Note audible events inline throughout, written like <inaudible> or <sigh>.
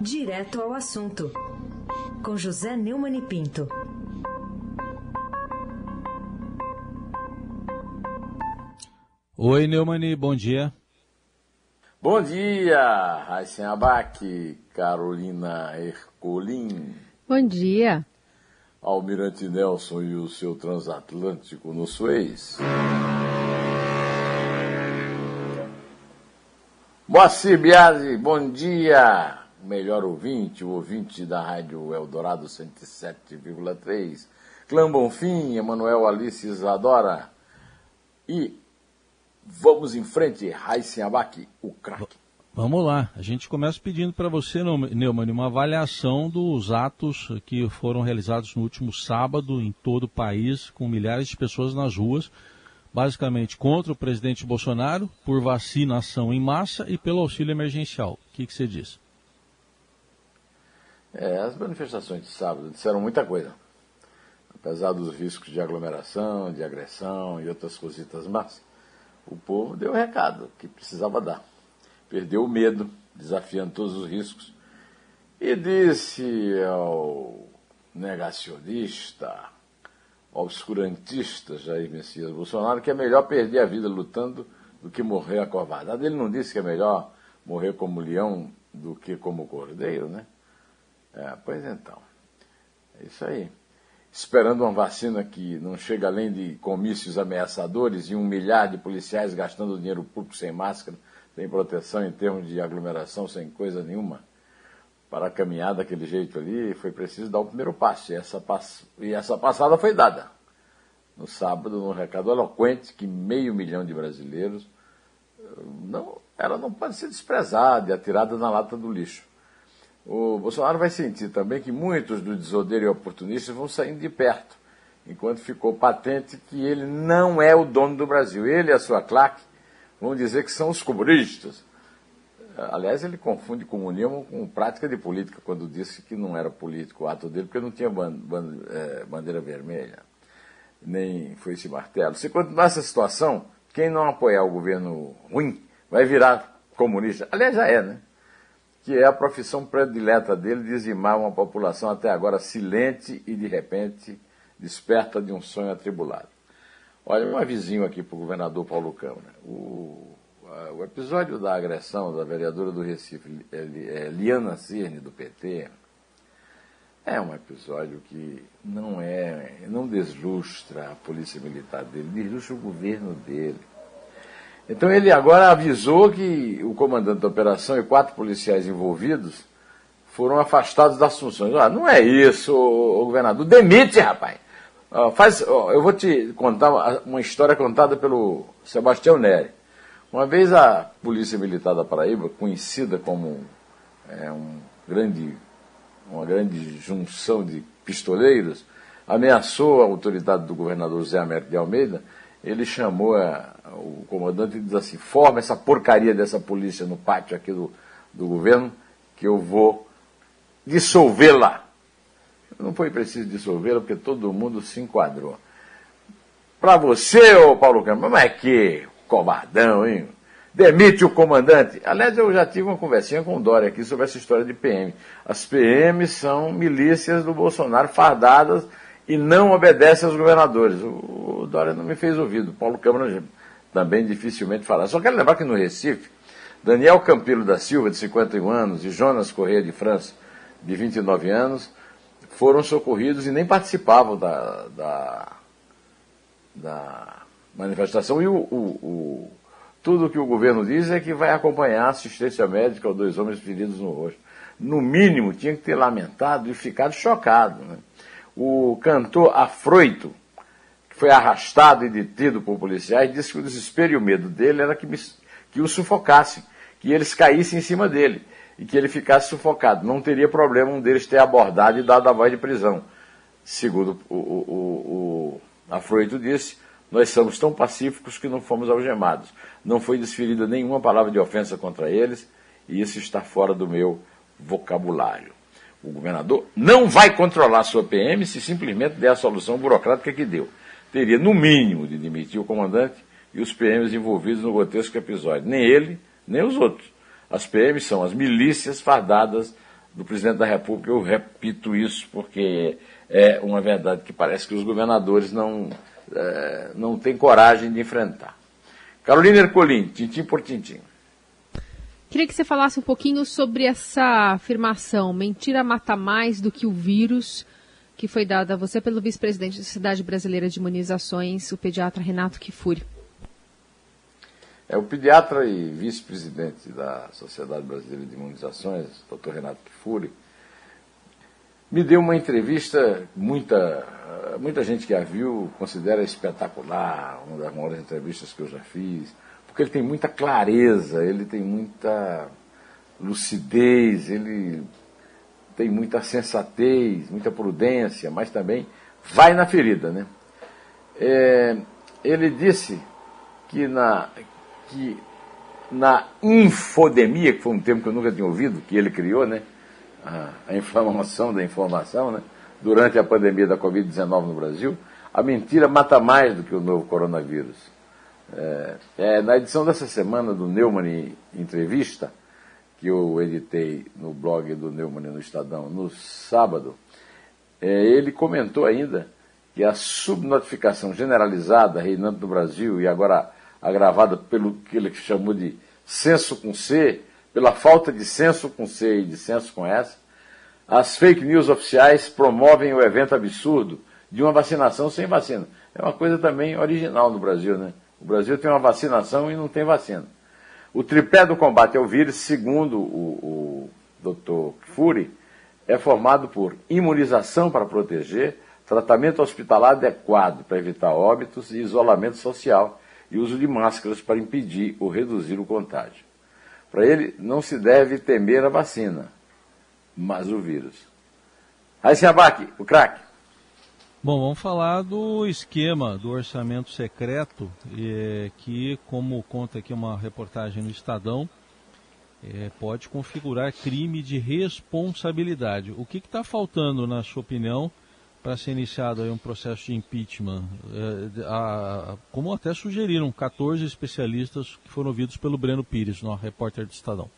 Direto ao assunto, com José Neumann e Pinto. Oi, Neumani, bom dia. Bom dia, Raíssen Abac, Carolina Ercolim. Bom dia. Almirante Nelson e o seu transatlântico no Suez. Moacir Biasi, bom dia. Melhor ouvinte, o ouvinte da Rádio Eldorado 107,3. Clã Bonfim, Emanuel Alice Isadora. E vamos em frente, Raíssen Abac, o craque. Vamos lá. A gente começa pedindo para você, Neumann, uma avaliação dos atos que foram realizados no último sábado em todo o país, com milhares de pessoas nas ruas, basicamente contra o presidente Bolsonaro, por vacinação em massa e pelo auxílio emergencial. O que, que você diz? É, as manifestações de sábado disseram muita coisa. Apesar dos riscos de aglomeração, de agressão e outras cositas más, o povo deu o recado que precisava dar. Perdeu o medo, desafiando todos os riscos, e disse ao negacionista, obscurantista Jair Messias Bolsonaro que é melhor perder a vida lutando do que morrer acovardado. Ele não disse que é melhor morrer como leão do que como cordeiro, né? É, pois então, é isso aí. Esperando uma vacina que não chega além de comícios ameaçadores e um milhar de policiais gastando dinheiro público sem máscara, sem proteção em termos de aglomeração, sem coisa nenhuma, para caminhar daquele jeito ali, foi preciso dar o primeiro passo. E essa, pass... e essa passada foi dada. No sábado, num recado eloquente que meio milhão de brasileiros não, ela não pode ser desprezada e atirada na lata do lixo. O Bolsonaro vai sentir também que muitos do desodeiro e oportunistas vão saindo de perto, enquanto ficou patente que ele não é o dono do Brasil. Ele e a sua claque vão dizer que são os comunistas. Aliás, ele confunde comunismo com prática de política, quando disse que não era político o ato dele, porque não tinha é, bandeira vermelha, nem foi esse martelo. Se continuar essa situação, quem não apoiar o governo ruim vai virar comunista. Aliás, já é, né? Que é a profissão predileta dele dizimar uma população até agora silente e, de repente, desperta de um sonho atribulado. Olha, um avisinho aqui para o governador Paulo Câmara. O, o episódio da agressão da vereadora do Recife, é, Liana Cirne, do PT, é um episódio que não é, não deslustra a polícia militar dele, deslustra o governo dele. Então ele agora avisou que o comandante da operação e quatro policiais envolvidos foram afastados das funções. Ah, não é isso, o governador. Demite, rapaz. faz, eu vou te contar uma história contada pelo Sebastião Neri. Uma vez a Polícia Militar da Paraíba, conhecida como é, um grande, uma grande junção de pistoleiros, ameaçou a autoridade do governador Zé Américo de Almeida. Ele chamou a, o comandante e disse assim: forma essa porcaria dessa polícia no pátio aqui do, do governo, que eu vou dissolvê-la. Não foi preciso dissolvê-la, porque todo mundo se enquadrou. Para você, ô Paulo Câmara, mas é que covardão, hein? Demite o comandante. Aliás, eu já tive uma conversinha com o Dória aqui sobre essa história de PM. As PMs são milícias do Bolsonaro fardadas e não obedecem aos governadores. O Dória não me fez ouvido. Paulo Câmara também dificilmente fala. Só quero lembrar que no Recife, Daniel Campilo da Silva, de 51 anos, e Jonas Correia de França, de 29 anos, foram socorridos e nem participavam da, da, da manifestação. E o, o, o, tudo que o governo diz é que vai acompanhar assistência médica aos dois homens feridos no rosto. No mínimo, tinha que ter lamentado e ficado chocado. Né? O cantor Afroito, que foi arrastado e detido por policiais, disse que o desespero e o medo dele era que, me, que o sufocassem, que eles caíssem em cima dele e que ele ficasse sufocado. Não teria problema um deles ter abordado e dado a voz de prisão. Segundo o, o, o, Afroito disse, nós somos tão pacíficos que não fomos algemados. Não foi desferida nenhuma palavra de ofensa contra eles, e isso está fora do meu vocabulário. O governador não vai controlar a sua PM se simplesmente der a solução burocrática que deu. Teria, no mínimo, de demitir o comandante e os PMs envolvidos no grotesco episódio. Nem ele, nem os outros. As PMs são as milícias fardadas do presidente da República. Eu repito isso porque é uma verdade que parece que os governadores não, é, não têm coragem de enfrentar. Carolina Ercolim, tintim por tintim. Queria que você falasse um pouquinho sobre essa afirmação, mentira mata mais do que o vírus, que foi dada a você pelo vice-presidente da Sociedade Brasileira de Imunizações, o pediatra Renato Kifuri. É o pediatra e vice-presidente da Sociedade Brasileira de Imunizações, Dr. Renato Kifuri, me deu uma entrevista, muita, muita gente que a viu considera espetacular, uma das maiores entrevistas que eu já fiz, porque ele tem muita clareza, ele tem muita lucidez, ele tem muita sensatez, muita prudência, mas também vai na ferida, né? É, ele disse que na, que na infodemia, que foi um termo que eu nunca tinha ouvido, que ele criou, né? A, a inflamação da informação, né? Durante a pandemia da Covid-19 no Brasil, a mentira mata mais do que o novo coronavírus. É, é, na edição dessa semana do Neumann Entrevista, que eu editei no blog do Neumann no Estadão no sábado, é, ele comentou ainda que a subnotificação generalizada reinante no Brasil e agora agravada pelo que ele chamou de senso com C, pela falta de senso com C e de senso com S, as fake news oficiais promovem o evento absurdo de uma vacinação sem vacina. É uma coisa também original no Brasil, né? O Brasil tem uma vacinação e não tem vacina. O tripé do combate ao vírus, segundo o, o Dr. Fury, é formado por imunização para proteger, tratamento hospitalar adequado para evitar óbitos e isolamento social e uso de máscaras para impedir ou reduzir o contágio. Para ele, não se deve temer a vacina, mas o vírus. Aí, Abac, o craque. Bom, vamos falar do esquema do orçamento secreto, é, que, como conta aqui uma reportagem no Estadão, é, pode configurar crime de responsabilidade. O que está faltando, na sua opinião, para ser iniciado um processo de impeachment? É, a, como até sugeriram 14 especialistas que foram ouvidos pelo Breno Pires, no repórter do Estadão.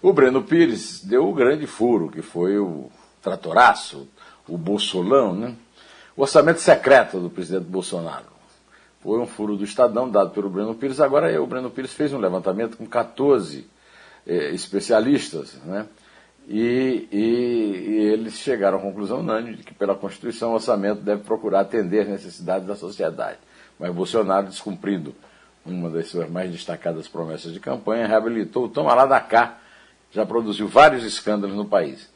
O Breno Pires deu o grande furo, que foi o tratoraço, o bolsolão, né? O orçamento secreto do presidente Bolsonaro. Foi um furo do Estadão dado pelo Breno Pires. Agora o Breno Pires fez um levantamento com 14 eh, especialistas, né? E, e, e, eles chegaram à conclusão unânime de que, pela Constituição, o orçamento deve procurar atender as necessidades da sociedade. Mas Bolsonaro, descumprindo uma das suas mais destacadas promessas de campanha, reabilitou o toma da cá, já produziu vários escândalos no país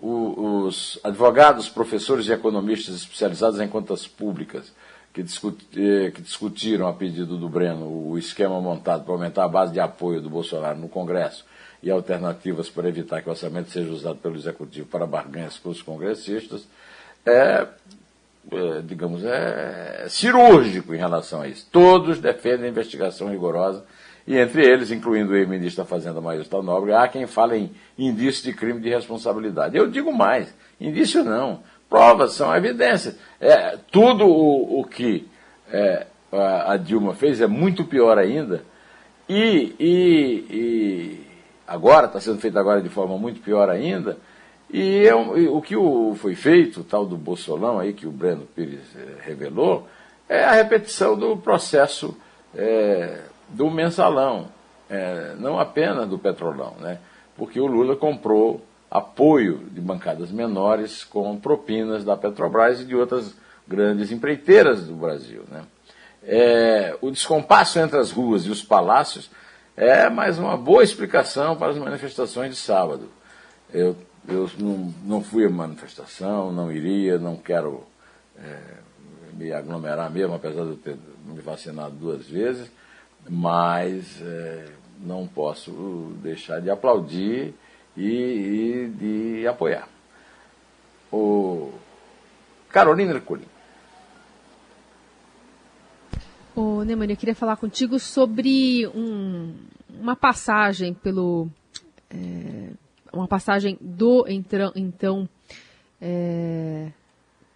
o, os advogados, professores e economistas especializados em contas públicas que, eh, que discutiram a pedido do Breno o esquema montado para aumentar a base de apoio do Bolsonaro no Congresso e alternativas para evitar que o orçamento seja usado pelo Executivo para barganhas com os congressistas, é, é, digamos, é cirúrgico em relação a isso. Todos defendem investigação rigorosa e entre eles, incluindo o ex-ministro da Fazenda Maílson Nobre, há quem fale em indício de crime de responsabilidade. Eu digo mais, indício não, provas são evidências. É, tudo o, o que é, a, Dilma fez é muito pior ainda, e, e, e agora, está sendo feito agora de forma muito pior ainda, e, é, e o que o, foi feito, o tal do Bolsolão aí, que o Breno Pires é, revelou, é a repetição do processo é, do mensalão, é, não apenas do petrolão, né? porque o Lula comprou apoio de bancadas menores com propinas da Petrobras e de outras grandes empreiteiras do Brasil. Né? É, o descompasso entre as ruas e os palácios é mais uma boa explicação para as manifestações de sábado. Eu, eu não, não fui a manifestação, não iria, não quero é, me aglomerar mesmo, apesar de eu ter me vacinado duas vezes mas é, não posso deixar de aplaudir e, e de apoiar. O Carolina Ercolim. Ô, Neumann, eu queria falar contigo sobre um, uma passagem pelo. É, uma passagem do então, então é,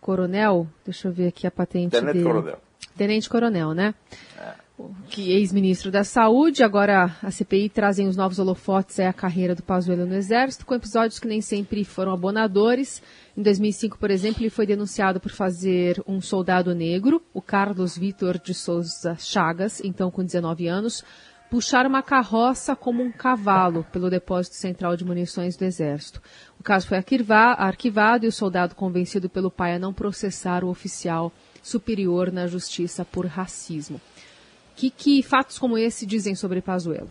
coronel. Deixa eu ver aqui a patente Tenente dele. Coronel. Tenente Coronel, né? Que ex-ministro da Saúde, agora a CPI trazem os novos holofotes é a carreira do Pazuello no Exército, com episódios que nem sempre foram abonadores. Em 2005, por exemplo, ele foi denunciado por fazer um soldado negro, o Carlos Vitor de Souza Chagas, então com 19 anos, puxar uma carroça como um cavalo pelo depósito central de munições do Exército. O caso foi arquivado e o soldado convencido pelo pai a não processar o oficial superior na justiça por racismo. Que, que fatos como esse dizem sobre Pazuello?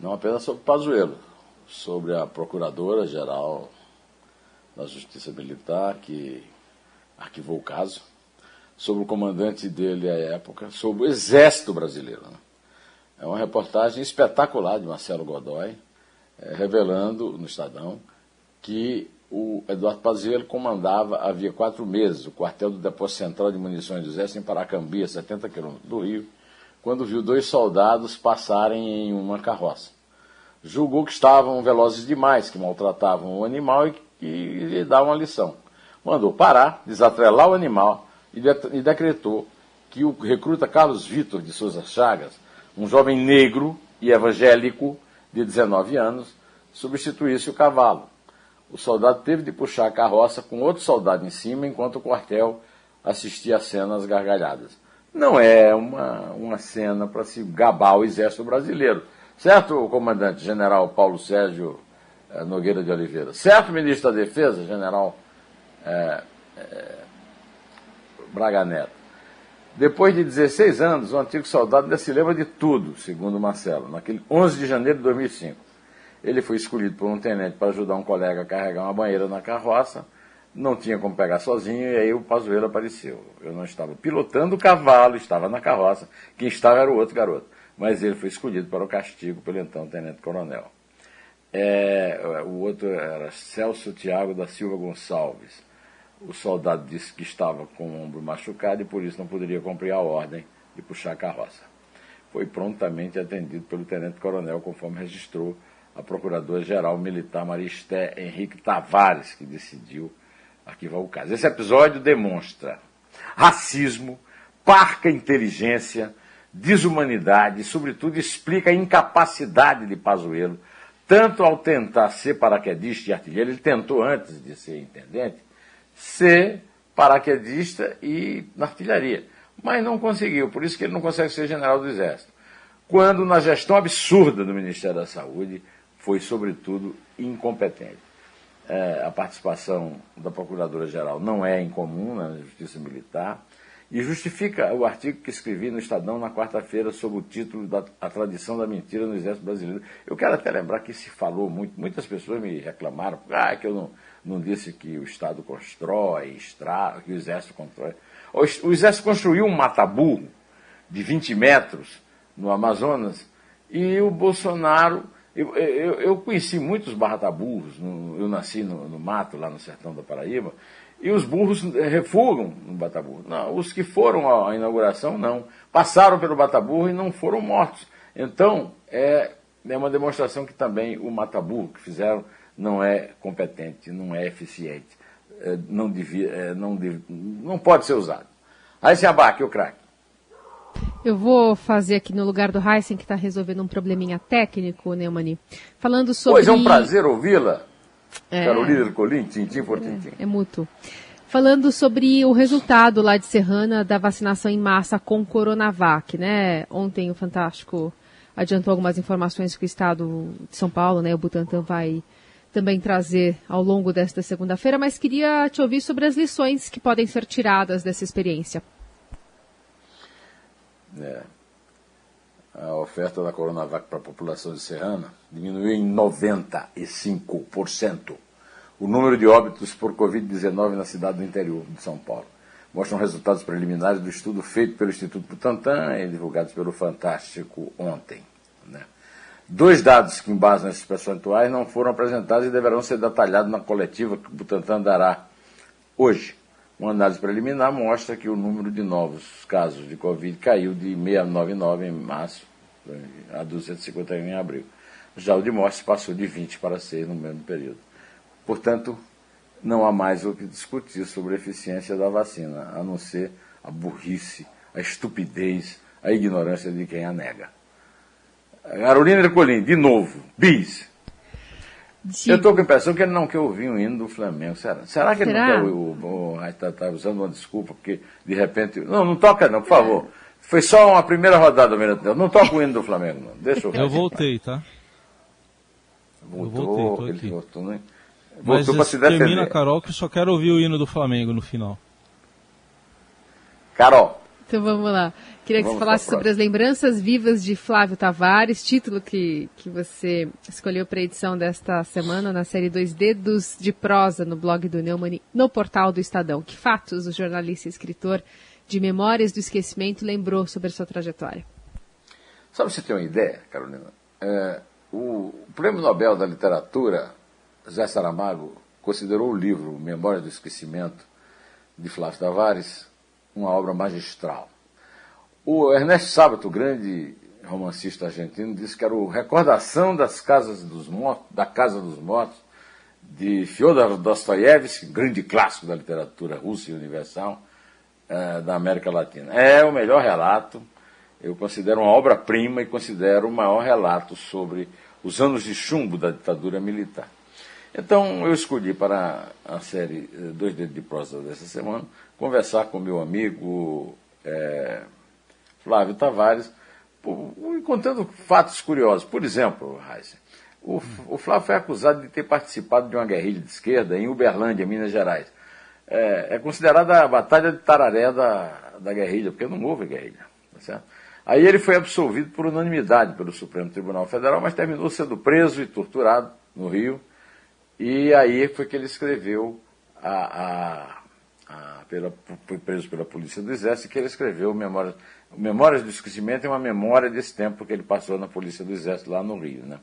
Não apenas sobre Pazuello, sobre a Procuradora-Geral da Justiça Militar, que arquivou o caso, sobre o comandante dele à época, sobre o Exército Brasileiro. Né? É uma reportagem espetacular de Marcelo Godoy, é, revelando no Estadão que o Eduardo Pazuello comandava havia quatro meses o quartel do Depósito Central de Munições do Exército em Paracambi, a 70 quilômetros do Rio, quando viu dois soldados passarem em uma carroça. Julgou que estavam velozes demais, que maltratavam o animal e que lhe davam uma lição. Mandou parar, desatrelar o animal e, e decretou que o recruta Carlos Vitor de Souza Chagas, um jovem negro e evangélico de 19 anos, substituísse o cavalo o soldado teve de puxar a carroça com outro soldado em cima enquanto o quartel assistia a cenas gargalhadas. Não é uma, uma cena para se gabar o exército brasileiro. Certo, comandante general Paulo Sérgio eh, Nogueira de Oliveira? Certo, ministro da Defesa, general eh, eh, Braga Neto? Depois de 16 anos, o antigo soldado ainda se lembra de tudo, segundo Marcelo, naquele 11 de janeiro de 2005. Ele foi escolhido por um tenente para ajudar um colega a carregar uma banheira na carroça. Não tinha como pegar sozinho e aí o Pazuello apareceu. Eu não estava pilotando o cavalo, estava na carroça. Quem estava era o outro garoto. Mas ele foi escolhido para o castigo pelo então tenente-coronel. É, o outro era Celso Tiago da Silva Gonçalves. O soldado disse que estava com o ombro machucado e por isso não poderia cumprir a ordem de puxar a carroça. Foi prontamente atendido pelo tenente-coronel, conforme registrou a Procuradora-Geral Militar Maristé Henrique Tavares, que decidiu arquivar o caso. Esse episódio demonstra racismo, parca inteligência, desumanidade e, sobretudo, explica a incapacidade de Pazuello, tanto ao tentar ser paraquedista e artilheiro, ele tentou, antes de ser intendente, ser paraquedista e na artilharia, mas não conseguiu, por isso que ele não consegue ser general do Exército. Quando, na gestão absurda do Ministério da Saúde, foi, sobretudo, incompetente. É, a participação da Procuradora-Geral não é incomum na Justiça Militar e justifica o artigo que escrevi no Estadão na quarta-feira sob o título da A Tradição da Mentira no Exército Brasileiro. Eu quero até lembrar que se falou muito, muitas pessoas me reclamaram, ah, que eu não, não disse que o Estado constrói, extra, que o Exército constrói. O, o Exército construiu um mataburro de 20 metros no Amazonas e o Bolsonaro eu, eu, eu conheci muitos barrataburros, no, eu nasci no, no, mato, lá no sertão da Paraíba, e os burros refugam no Bataburro. Não, os que foram à inauguração, não. Passaram pelo Bataburro e não foram mortos. Então, é, é uma demonstração que também o mataburro que fizeram não é competente, não é eficiente, é, não, devia, não, não pode ser usado. Aí se abaque o craque. Eu vou fazer aqui no lugar do Heisen, que está resolvendo um probleminha técnico, Neumani. Falando sobre. Pois é um prazer ouvi-la. É... Carolina Colim, tintim por tintim. É, é mútuo. Falando sobre o resultado lá de Serrana da vacinação em massa com Coronavac, né? Ontem o Fantástico adiantou algumas informações que o Estado de São Paulo, né, o Butantan vai também trazer ao longo desta segunda-feira, mas queria te ouvir sobre as lições que podem ser tiradas dessa experiência. É, a oferta da Coronavac para a população de Serrana diminuiu em 95% o número de óbitos por Covid-19 na cidade do interior de São Paulo. Mostram resultados preliminares do estudo feito pelo Instituto Butantan e divulgados pelo Fantástico ontem. Né? Dois dados que embasam esses percentuais não foram apresentados e deverão ser detalhados na coletiva que o Butantan dará hoje. Uma análise preliminar mostra que o número de novos casos de Covid caiu de 699 em março a 251 em abril. Já o de mortes passou de 20 para 6 no mesmo período. Portanto, não há mais o que discutir sobre a eficiência da vacina, a não ser a burrice a estupidez, a ignorância de quem a nega. Carolina Ercolim, de novo, bis. Eu estou com a impressão que ele não quer ouvir o hino do Flamengo. Será, Será que ele Será? não quer ouvir o. Está tá usando uma desculpa, porque de repente. Não, não toca não, por favor. Foi só uma primeira rodada do Mirante. Não toca o hino do Flamengo, não. Deixa eu Eu voltei, tá? Voltou, eu voltei, ele aqui. voltou, né? Mas Voltou para se termina, defender. Carol, que eu só quero ouvir o hino do Flamengo no final. Carol, Então vamos lá. Queria que Vamos você falasse sobre as lembranças vivas de Flávio Tavares, título que, que você escolheu para a edição desta semana na série Dois Dedos de Prosa no blog do Neumann, no portal do Estadão. Que fatos o jornalista e escritor de Memórias do Esquecimento lembrou sobre a sua trajetória? Só para você ter uma ideia, Carolina, é, o Prêmio Nobel da Literatura, Zé Saramago, considerou o livro Memória do Esquecimento, de Flávio Tavares, uma obra magistral. O Ernesto Sábato, grande romancista argentino, disse que era o Recordação das Casas dos Mortos, da Casa dos Mortos, de Fyodor Dostoiévski, grande clássico da literatura russa e universal eh, da América Latina. É o melhor relato, eu considero uma obra-prima e considero o maior relato sobre os anos de chumbo da ditadura militar. Então, eu escolhi para a série eh, Dois Dedos de Prosa dessa semana conversar com meu amigo eh, Flávio Tavares, contando fatos curiosos. Por exemplo, Heisen, o, o Flávio foi acusado de ter participado de uma guerrilha de esquerda em Uberlândia, Minas Gerais. É, é considerada a Batalha de Tararé da, da guerrilha, porque não houve guerrilha. Tá certo? Aí ele foi absolvido por unanimidade pelo Supremo Tribunal Federal, mas terminou sendo preso e torturado no Rio. E aí foi que ele escreveu a, a- pela, foi preso pela polícia do Exército, que ele escreveu Memórias, Memórias do Esquecimento é uma memória desse tempo que ele passou na polícia do Exército lá no Rio. Né?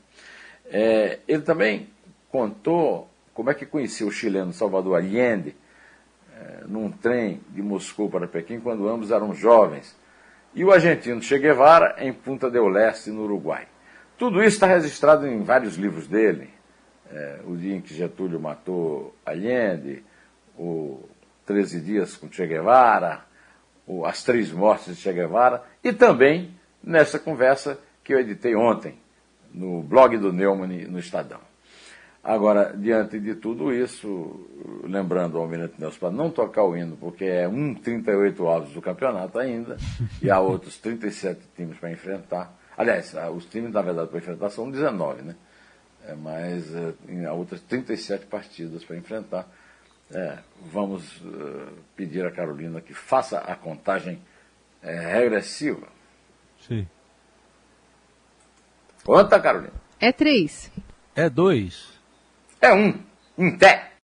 É, ele também contou como é que conheceu o chileno Salvador Allende é, num trem de Moscou para Pequim, quando ambos eram jovens, e o argentino Che Guevara em Punta del Este, no Uruguai. Tudo isso está registrado em vários livros dele. É, o dia em que Getúlio matou Allende, o 13 dias com Che Guevara, As Três Mortes de Che Guevara, e também nessa conversa que eu editei ontem, no blog do Neumann, no Estadão. Agora, diante de tudo isso, lembrando ao Almirante Nelson para não tocar o hino, porque é um 38 avos do campeonato ainda, <laughs> e há outros 37 times para enfrentar. Aliás, os times, na verdade, para enfrentar são 19, né? É, mas eh, há outras 37 partidas para enfrentar. É, vamos eh, pedir a Carolina que faça a contagem eh, regressiva. Sim. Conta, Carolina. É três. É dois. É um, em pé.